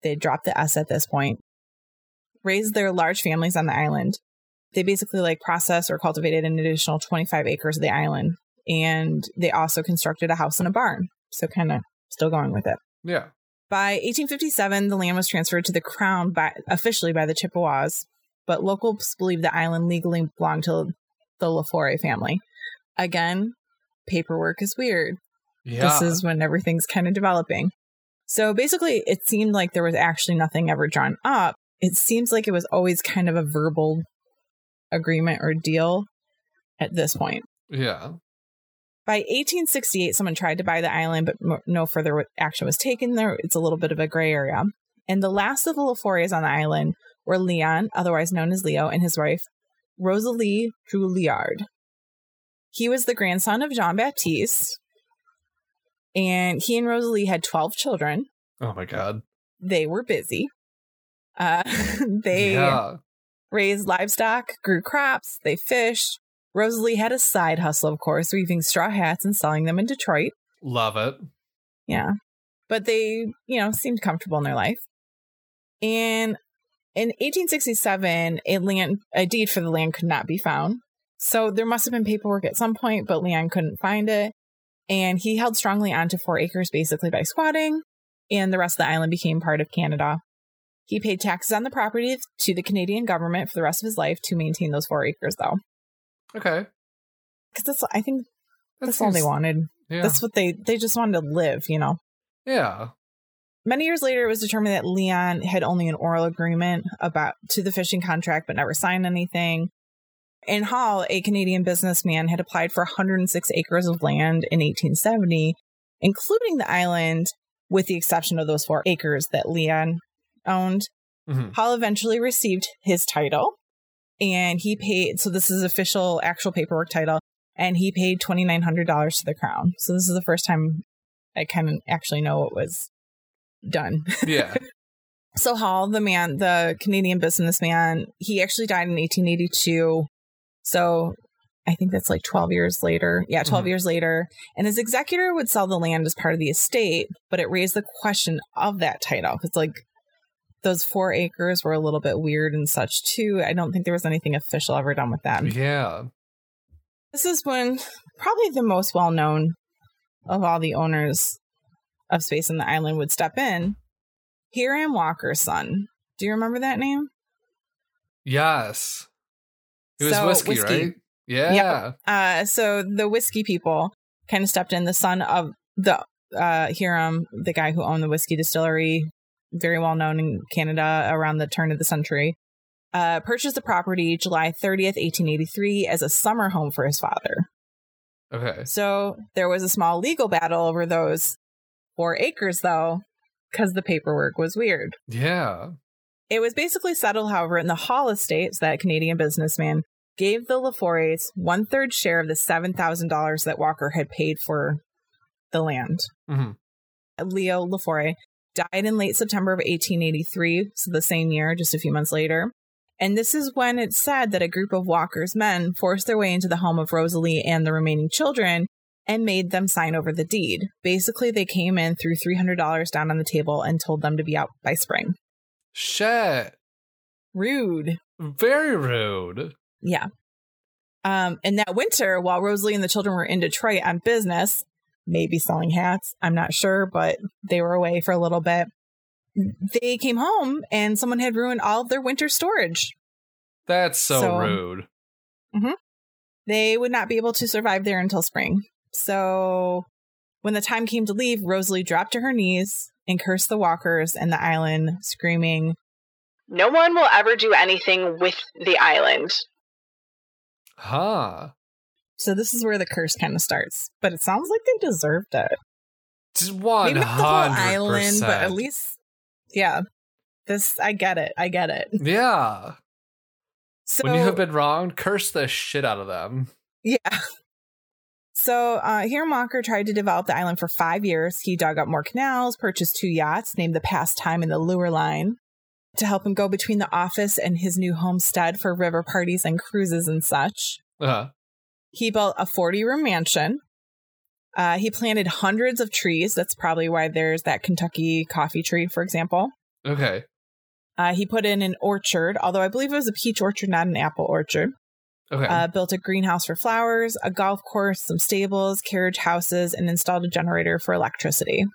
they dropped the S at this point, raised their large families on the island. They basically like processed or cultivated an additional 25 acres of the island, and they also constructed a house and a barn. So kind of still going with it. Yeah. By 1857, the land was transferred to the crown by officially by the Chippewas, but locals believe the island legally belonged to the LaForest family. Again, paperwork is weird. Yeah. This is when everything's kind of developing. So basically, it seemed like there was actually nothing ever drawn up. It seems like it was always kind of a verbal agreement or deal at this point. yeah. By 1868, someone tried to buy the island, but no further action was taken. There, it's a little bit of a gray area. And the last of the LaForest on the island were Leon, otherwise known as Leo, and his wife, Rosalie Juilliard. He was the grandson of Jean Baptiste, and he and Rosalie had 12 children. Oh my god. They were busy. Uh, they yeah. Raised livestock, grew crops, they fished. Rosalie had a side hustle, of course, weaving straw hats and selling them in Detroit. Love it. Yeah. But they, you know, seemed comfortable in their life. And in 1867, a land a deed for the land could not be found. So there must have been paperwork at some point, but Leon couldn't find it. And he held strongly onto four acres basically by squatting, and the rest of the island became part of Canada. He paid taxes on the property to the Canadian government for the rest of his life to maintain those four acres, though. Okay. Because that's, I think, That that's all they wanted. Yeah. That's what they, they just wanted to live, you know? yeah. Many years later, it was determined that Leon had only an oral agreement about to the fishing contract, but never signed anything. In Hall, a Canadian businessman had applied for 106 acres of land in 1870, including the island, with the exception of those four acres that Leon owned. Mhm. Hall eventually received his title, and he paid. So this is official, actual paperwork title, and he paid twenty nine hundred dollars to the crown. So this is the first time I kind of actually know it was done. Yeah. So Hall, the man, the Canadian businessman, he actually died in 1882. So I think that's like 12 years later. Yeah, 12 Mhm. years later. And his executor would sell the land as part of the estate, but it raised the question of that title because like those four acres were a little bit weird and such too. I don't think there was anything official ever done with that. yeah. This is when probably the most well known of all the owners of space on the island would step in. Hiram Walker's son. Do you remember that name? Yes. It was So, whiskey, whiskey. right? Yeah. Uh, so the whiskey people kind of stepped in. The son of the uh, Hiram, the guy who owned the whiskey distillery, very well known in Canada around the turn of the century, uh, purchased the property July 30th, 1883, as a summer home for his father. Okay. So there was a small legal battle over those four acres, though, because the paperwork was weird. Yeah. It was basically settled, however, in the Hall estates that Canadian businessman gave the LaForests one third share of the $7,000 that Walker had paid for the land. hmm Leo LaForest died in late September of 1883, so the same year, just a few months later. And this is when it's said that a group of Walker's men forced their way into the home of Rosalie and the remaining children and made them sign over the deed. Basically, they came in, threw $300 down on the table, and told them to be out by spring. Shit. Rude. Very rude. Yeah. Um, and that winter, while Rosalie and the children were in Detroit on business, maybe selling hats, I'm not sure, but they were away for a little bit. They came home and someone had ruined all of their winter storage. That's so, So- um, rude. Mm-hmm. They would not be able to survive there until spring. So when the time came to leave, Rosalie dropped to her knees and cursed the walkers and the island, screaming, No one will ever do anything with the island. Huh. So this is where the curse kind of starts. But it sounds like they deserved it. Just one Maybe not the whole hundred island, but at least, yeah. This I get it. I get it. Yeah. So when you have been wronged, curse the shit out of them. Yeah. So uh, Hiram Walker tried to develop the island for five years. He dug up more canals, purchased two yachts named the Pastime and the Lure Line to help him go between the office and his new homestead for river parties and cruises and such. Uh-huh. He built a 40 room mansion. Uh, he planted hundreds of trees. That's probably why there's that Kentucky coffee tree, for example. Okay. Uh, he put in an orchard, although I believe it was a peach orchard, not an apple orchard. Okay. Uh, built a greenhouse for flowers, a golf course, some stables, carriage houses, and installed a generator for electricity.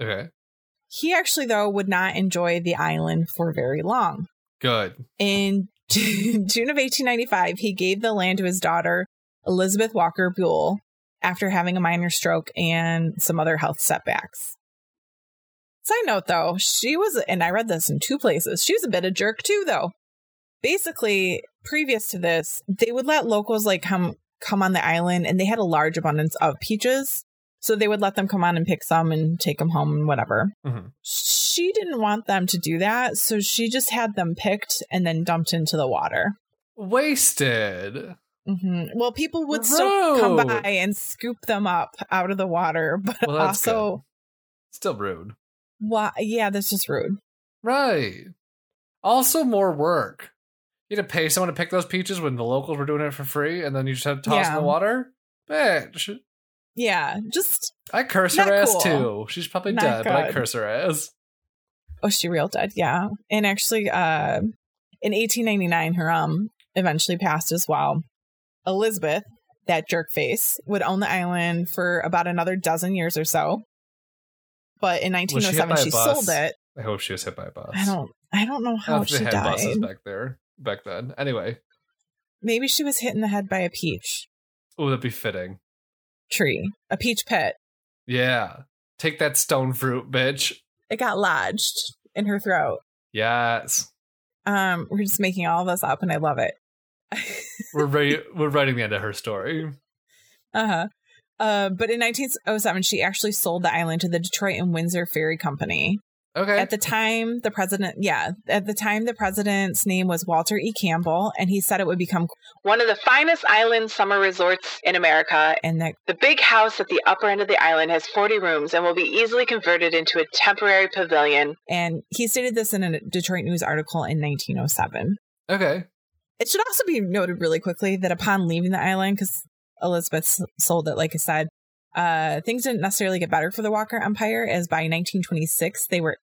okay. He actually, though, would not enjoy the island for very long. Good. In June of 1895, he gave the land to his daughter, Elizabeth Walker Buell, after having a minor stroke and some other health setbacks. Side note though, she was, and I read this in two places, she was a bit of a jerk too, though. Basically, previous to this, they would let locals like come come on the island and they had a large abundance of peaches. So they would let them come on and pick some and take them home and whatever. Mhm. She didn't want them to do that, so she just had them picked and then dumped into the water. Wasted. Hmm Well, people would still come by and scoop them up out of the water, but Well, that's also, Still rude. why? Yeah, that's just rude. Right. Also, more work. You had to pay someone to pick those peaches when the locals were doing it for free, and then you just had to toss in the water? Bitch. Yeah, just I curse her ass cool. too. She's probably Not dead, but I curse her ass. oh, she real dead. Yeah, and actually, uh, in 1899, her um eventually passed as well. Elizabeth, that jerk face, would own the island for about another dozen years or so. But in Was she 1907, she sold it. I hope she was hit by a bus. I don't. I don't know how she they had died. buses back there back then. Anyway, Maybe she was hit in the head by a peach oh, that'd be fitting. tree, a peach pit. Yeah, take that stone fruit, bitch. It got lodged in her throat. Yes, Um, we're just making all this up, and I love it. we're ready. we're writing the end of her story. uh-huh. Uh, but in 1907, she actually sold the island to the Detroit and Windsor Ferry Company. Okay. At the time, the president, yeah, at the time, the president's name was Walter E. Campbell, and he said it would become, One of the finest island summer resorts in America. and that The big house at the upper end of the island has 40 rooms and will be easily converted into a temporary pavilion. and he stated this in a Detroit News article in 1907. okay. It should also be noted really quickly that upon leaving the island, because Elizabeth sold it, like I said, uh, things didn't necessarily get better for the Walker Empire, as by 1926 they were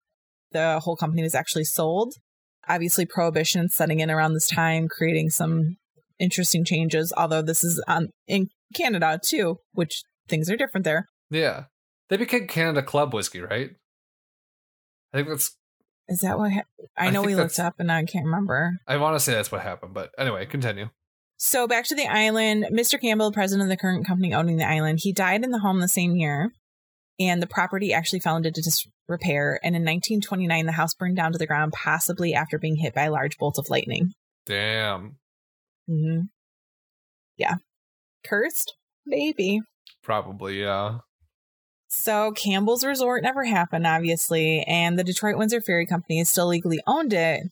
the whole company was actually sold. Obviously, prohibition setting in around this time, creating some interesting changes. Although this is on in Canada too, which things are different there. Yeah, they became Canada Club whiskey, right? I think that's. Is that what ha- I I know? think we looked up, and I can't remember. I want to say that's what happened, but anyway, continue. So back to the island. Mr. Campbell, president of the current company owning the island, he died in the home the same year, and the property actually fell into disrepair. And in 1929, the house burned down to the ground, possibly after being hit by a large bolt of lightning. Damn. hmm Yeah, cursed Maybe. Probably, yeah. So Campbell's Resort never happened, obviously, and the Detroit Windsor Ferry Company still legally owned it,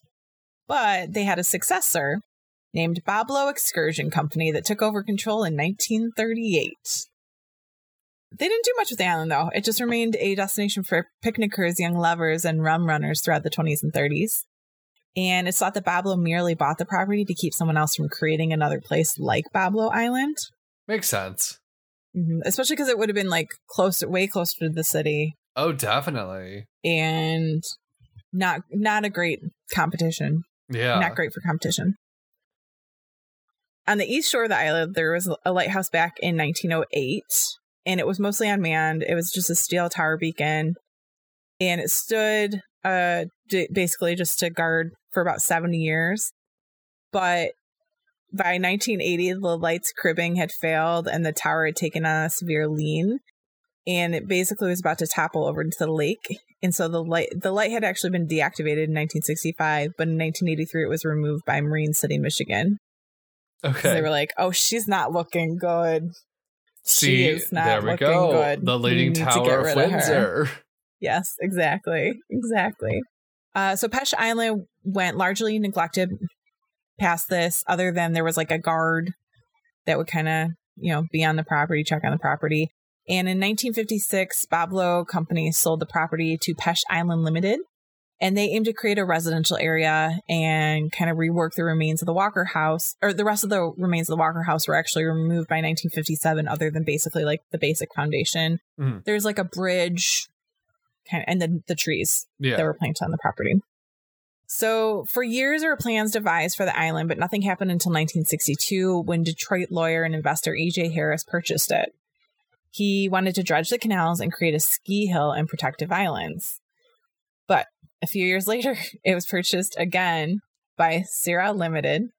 but they had a successor named Boblo Excursion Company that took over control in 1938. They didn't do much with the island, though. It just remained a destination for picnickers, young lovers, and rum runners throughout the 20s and 30s. And it's thought that Boblo merely bought the property to keep someone else from creating another place like Boblo Island. Makes sense. Hmm Especially because it would have been like close, way closer to the city, Oh, definitely. and not not a great competition. Yeah. Not great for competition. On the east shore of the island, there was a lighthouse back in 1908, and it was mostly unmanned. It was just a steel tower beacon, and it stood uh d- basically just to guard for about 70 years. But by 1980, the light's cribbing had failed, and the tower had taken on a severe lean, and it basically was about to topple over into the lake. And so the light the light had actually been deactivated in 1965, but in 1983 it was removed by Marine City, Michigan. Okay. They were like, "Oh, she's not looking good." See, she is not there we looking go. good. The leading need to tower of rid of. Yes, exactly, exactly. Uh, so Peche Island went largely neglected past this, other than there was like a guard that would kind of, you know, be on the property, check on the property. And in 1956, Boblo Company sold the property to Peche Island Limited, and they aimed to create a residential area and kind of rework the remains of the Walker House, or the rest of the remains of the Walker House were actually removed by 1957, other than basically like the basic foundation. Mhm. There's like a bridge, kind of, and then the trees Yeah. that were planted on the property. So, for years, there were plans devised for the island, but nothing happened until 1962 when Detroit lawyer and investor E.J. Harris purchased it. He wanted to dredge the canals and create a ski hill and protective islands. But a few years later, it was purchased again by Sierra Limited,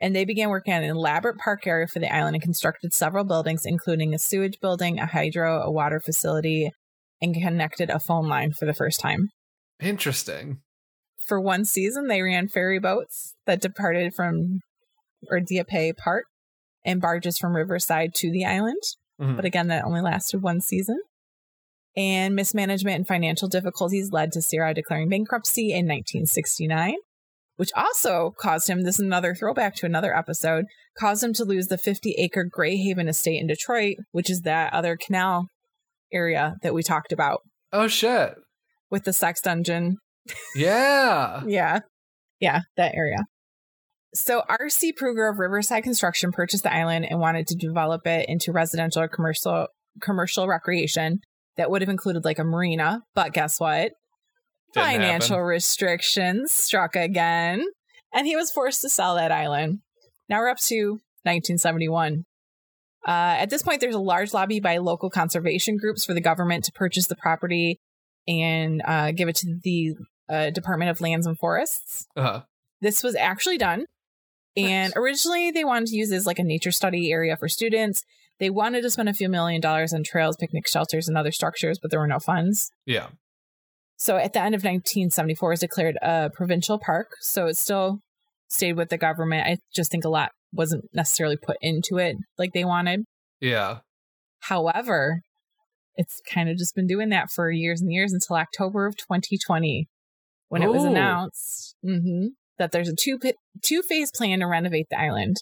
and they began working on an elaborate park area for the island and constructed several buildings, including a sewage building, a hydro, a water facility, and connected a phone line for the first time Interesting. For one season, they ran ferry boats that departed from or Dieppe Park and barges from Riverside to the island. Mhm. But again, that only lasted one season. And mismanagement and financial difficulties led to Sierra declaring bankruptcy in 1969, which also caused him this is another throwback to another episode caused him to lose the 50 acre Gray Haven estate in Detroit, which is that other canal area that we talked about Oh shit. with the sex dungeon Yeah. Yeah. Yeah, that area. So RC Pruger of Riverside Construction purchased the island and wanted to develop it into residential or commercial commercial recreation that would have included like a marina, but guess what? Didn't Financial happen. restrictions struck again, and he was forced to sell that island. Now we're up to 1971. Uh, at this point, there's a large lobby by local conservation groups for the government to purchase the property and uh, give it to the uh, Department of Lands and Forests. Uh-huh. This was actually done. And Nice. originally, they wanted to use it as like a nature study area for students. They wanted to spend a few million dollars on trails, picnic shelters, and other structures, but there were no funds. Yeah. So at the end of 1974, it was declared a provincial park. So it still stayed with the government. I just think a lot wasn't necessarily put into it like they wanted. Yeah. However, it's kind of just been doing that for years and years until October of 2020 when it was Ooh. announced mhm, that there's a two two phase plan to renovate the island.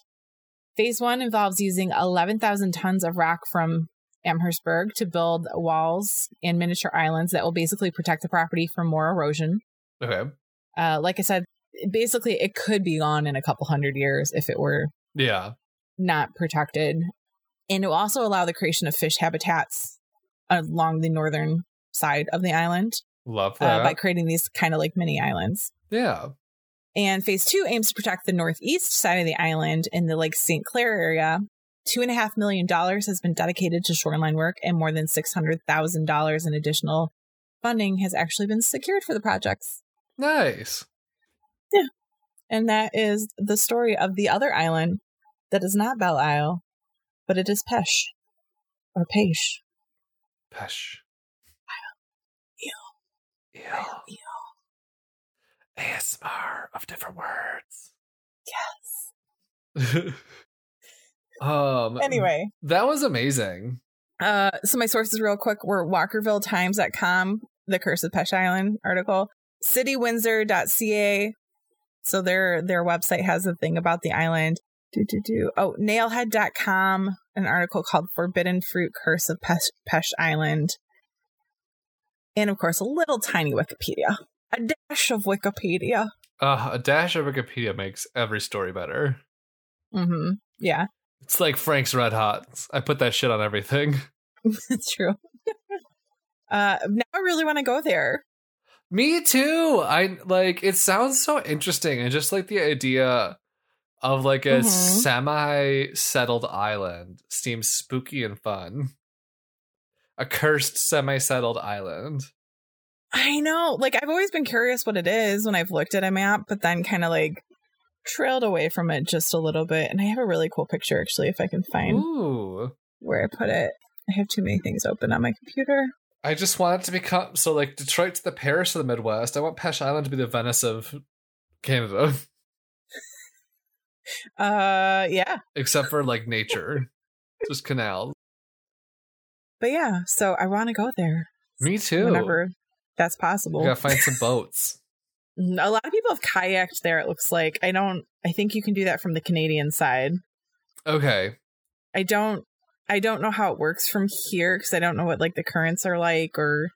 Phase one involves using 11,000 tons of rock from Amherstburg to build walls and miniature islands that will basically protect the property from more erosion. Okay. Uh, like I said, basically it could be gone in a couple hundred years if it were Yeah. not protected. And it will also allow the creation of fish habitats along the northern side of the island Love uh, that. by creating these kind of like mini islands. yeah. And phase two aims to protect the northeast side of the island in the Lake St. Clair area. Two and a half million dollars has been dedicated to shoreline work, and more than $600,000 in additional funding has actually been secured for the projects. Nice. Yeah. And that is the story of the other island that is not Belle Isle, but it is Pesh or Peish. Pesh. Eel. Eel. ASMR of different words. Yes. um Anyway, that was amazing. uh, so my sources, real quick, were WalkervilleTimes.com, the Curse of Peche Island article, CityWindsor.ca. So their their website has a thing about the island. Do do do. Oh, Nailhead.com, an article called "Forbidden Fruit Curse of Peche, Peche Island," and of course, a little tiny Wikipedia, a dash of Wikipedia. Uh, a dash of Wikipedia makes every story better. Mm-hmm. Yeah, It's like Frank's Red Hot. I put that shit on everything. it's true. uh, now I really want to go there. Me too. I like it sounds so interesting and just like the idea of like a Mhm. semi settled island seems spooky and fun. A cursed semi settled island. I know. Like I've always been curious what it is when I've looked at a map, but then kind of like trailed away from it just a little bit. And I have a really cool picture actually if I can find Ooh. where I put it. I have too many things open on my computer. I just want it to become so like Detroit's the Paris of the Midwest. I want Peche Island to be the Venice of Canada, Uh yeah. except for like nature, just canals. But yeah, so I want to go there Me too. whenever that's possible. We gotta find some boats. A lot of people have kayaked there. It looks like I don't. I think you can do that from the Canadian side. Okay. I don't. I don't know how it works from here because I don't know what like the currents are like or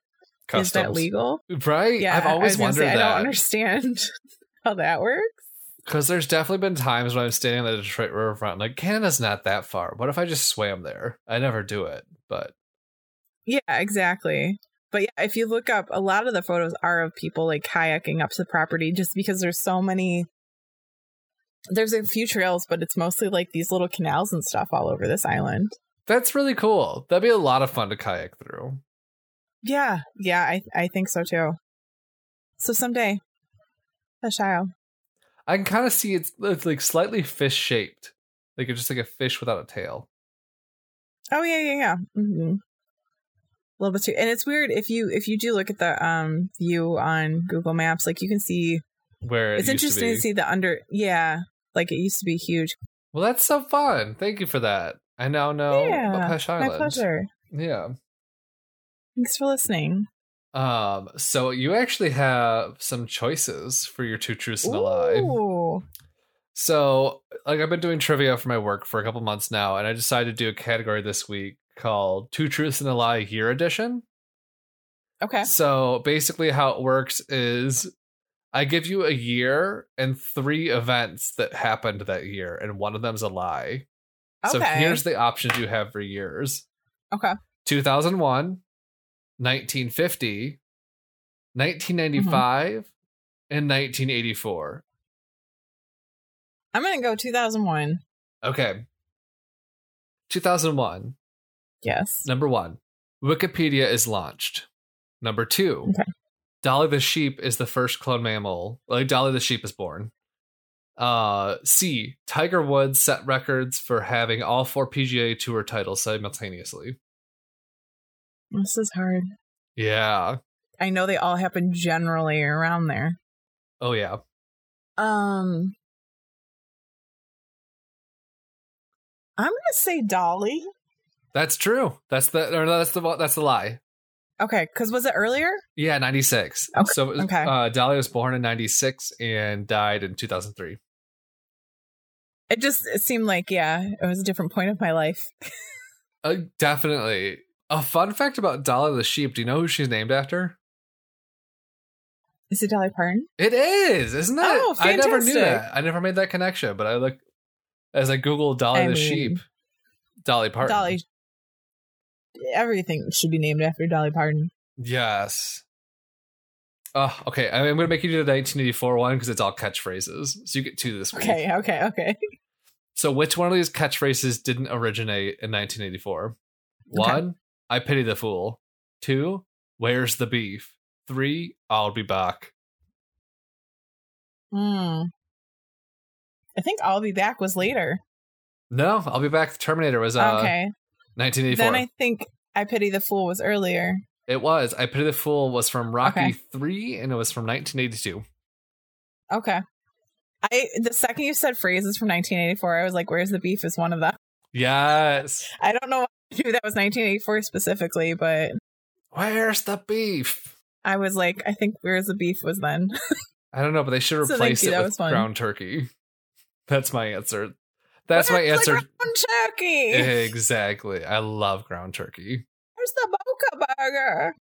Customs. is that legal? Right? Yeah, I've always wondered say, I don't understand how that works. Because there's definitely been times when I'm standing on the Detroit riverfront, like, Canada's not that far. What if I just swam there? I never do it, but Yeah, exactly. But yeah, if you look up, a lot of the photos are of people like kayaking up to the property just because there's so many. There's a few trails, but it's mostly like these little canals and stuff all over this island. that's really cool. That'd be a lot of fun to kayak through. Yeah, yeah, I I think so too. So someday, a child. I can kind of see it's, it's like slightly fish shaped, like it's just like a fish without a tail. Oh yeah, yeah, yeah. hmm A little bit too, and it's weird if you if you do look at the um view on Google Maps, like you can see. Where it it's to interesting to, be. see the under. Yeah, like it used to be huge. Well, that's so fun. Thank you for that. I now know yeah, Peche Island. my pleasure. Yeah. Thanks for listening. Um. So you actually have some choices for your two truths and a lie. So, like, I've been doing trivia for my work for a couple months now, and I decided to do a category this week called Two Truths and a Lie Year Edition. Okay. So, basically, how it works is I give you a year and three events that happened that year, and one of them's a lie. Okay. So, here's the options you have for years Okay. 2001, 1950, 1995, Mm-hmm. and 1984. I'm gonna go 2001. Okay. 2001. Yes. Number one, Wikipedia is launched. Number two, Okay. Dolly the sheep is the first clone mammal. Like Dolly the sheep is born. Uh, C. Tiger Woods set records for having all four PGA Tour titles simultaneously. This is hard. Yeah. I know they all happen generally around there. Oh yeah. Um, I'm gonna say Dolly. That's true. That's the or that's the that's the lie. Okay, because was it earlier? Yeah, 96. Okay, So was- okay. uh, Dolly was born in 96 and died in 2003. It just it seemed like yeah, it was a different point of my life. Uh, definitely. A fun fact about Dolly the sheep. Do you know who she's named after? Is it Dolly Parton? It is, isn't it? Oh, I never knew that. I never made that connection, but I look as I Google Dolly I the mean, sheep. Dolly Parton. Dolly. Everything should be named after Dolly Parton. Yes. Oh, okay. I mean, I'm going to make you do the 1984 one because it's all catchphrases. So you get two this week. Okay, okay, okay. So which one of these catchphrases didn't originate in 1984? One, I pity the fool. Two, where's the beef? Three, I'll be back. Hmm. I think I'll be back was later. No, I'll be back. Terminator was uh, okay. 1984. Then I think I pity the fool was earlier. It was. I Pity the Fool was from Rocky Okay. 3 and it was from 1982. Okay. I the second you said phrases from 1984, I was like, "Where's the beef?" Is one of them. Yes. I don't know knew that was 1984 specifically, but Where's the beef? I was like, I think "Where's the beef" was then. I don't know, but they should So replace it with ground turkey. That's my answer. That's my Where's the answer. ground turkey. Exactly. I love ground turkey. Where's the Boca Burger?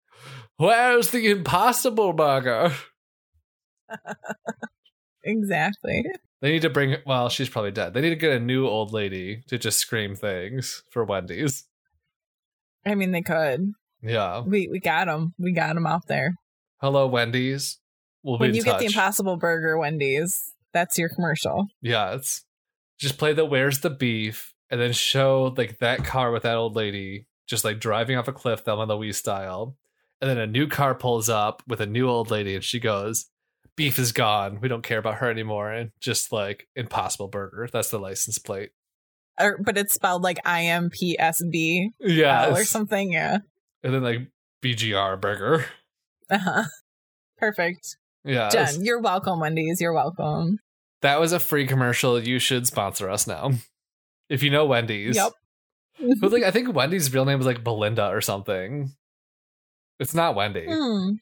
Where's the impossible burger? Exactly. They need to bring well, she's probably dead. They need to get a new old lady to just scream things for Wendy's. I mean, they could. Yeah. We we got them. We got them out there. Hello, Wendy's. We'll when you touch. get the Impossible Burger, Wendy's, that's your commercial. Yeah, it's just play the where's the beef and then show like that car with that old lady just like driving off a cliff Thelma Louise style. And then a new car pulls up with a new old lady and she goes, Beef is gone. We don't care about her anymore. And just like Impossible Burger. That's the license plate. Or, but it's spelled like I M P S B Yeah. L or something. Yeah. And then like BGR Burger. Uh huh. Perfect. Yeah. Done. You're welcome, Wendy's. You're welcome. That was a free commercial. You should sponsor us now. If you know Wendy's. Yep. But like I think Wendy's real name was like Belinda or something. It's not Wendy. Hmm.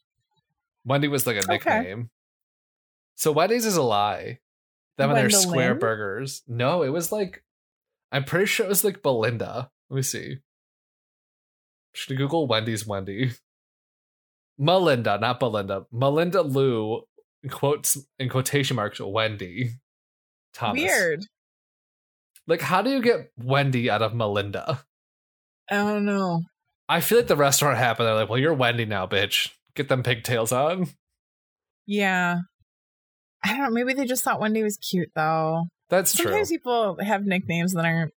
Wendy was like a Okay. nickname. So Wendy's is a lie. Them and their square burgers. No, it was like I'm pretty sure it was like Belinda. Let me see. Should I Google Wendy's Wendy? Melinda, not Belinda. Melinda Lou quotes in quotation marks Wendy. Thomas. Weird. Like, how do you get Wendy out of Melinda? I don't know. I feel like the restaurant happened. They're like, well, you're Wendy now, bitch. Get them pigtails on. Yeah. I don't know. Maybe they just thought Wendy was cute though. That's true. Sometimes people have nicknames that aren't.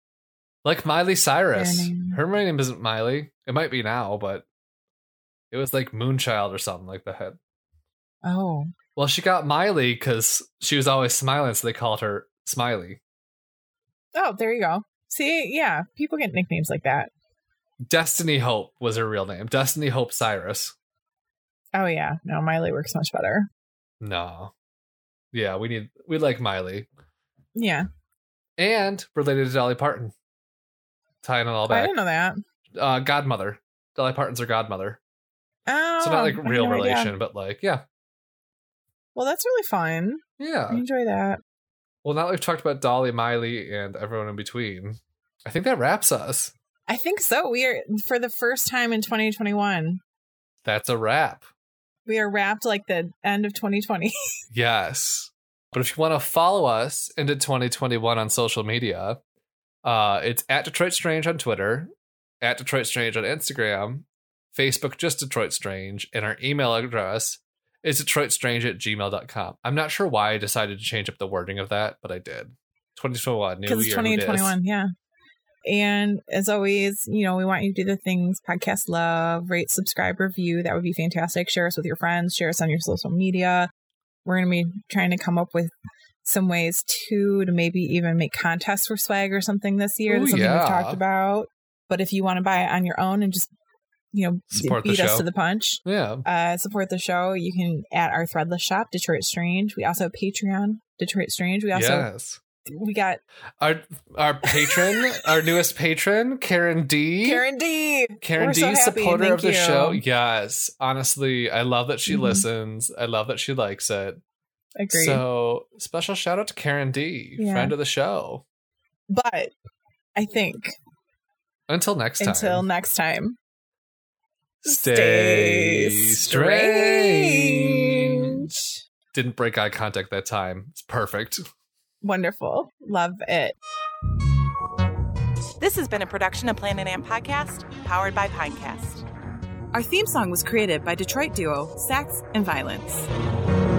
Like Miley Cyrus. Her name isn't Miley. It might be now, but it was like Moonchild or something like that. Oh, Well, she got Miley because she was always smiling, so they called her Smiley. oh, there you go. See, yeah, people get nicknames like that. Destiny Hope was her real name. Destiny Hope Cyrus. Oh yeah, no, Miley works much better. No. Yeah, we need we like Miley. Yeah, And related to Dolly Parton. Tying it all back. I didn't know that. Uh godmother. Dolly Parton's her godmother. Oh, So not like real no idea. relation, but like, yeah. Well, that's really fun. Yeah. I enjoy that. Well, now that we've talked about Dolly, Miley, and everyone in between, I think that wraps us. I think so. We are for the first time in 2021. That's a wrap. We are wrapped like the end of 2020. Yes. But if you want to follow us into 2021 on social media, uh, it's at Detroit Strange on Twitter, at Detroit Strange on Instagram, Facebook just Detroit Strange, and our email address is DetroitStrange at gmail.com. I'm not sure why I decided to change up the wording of that, but I did. 2021, new because it's year, dis. 2021 yeah and as always you know we want you to do the things podcast love rate subscribe review that would be fantastic share us with your friends share us on your social media we're going to be trying to come up with some ways too to maybe even make contests for swag or something this year Ooh, that's something yeah. we've talked about but if you want to buy it on your own and just you know Support the beat us to the punch Yeah. uh, support the show you can at our threadless shop detroit strange we also have patreon detroit strange we also yes. We got Our our patron, our newest patron, Karen D. Karen D. Karen We're D, so supporter Thank of the you. show. Yes. Honestly, I love that she Mhm. listens. I love that she likes it. Agreed. So special shout out to Karen D, Yeah. friend of the show. but I think Until next time. until next time, Stay strange. strange. Didn't break eye contact that time. It's perfect. Wonderful. Love it. This has been a production of Planet Amp Podcast, powered by Pinecast. Our theme song was created by Detroit duo Sax and Violence.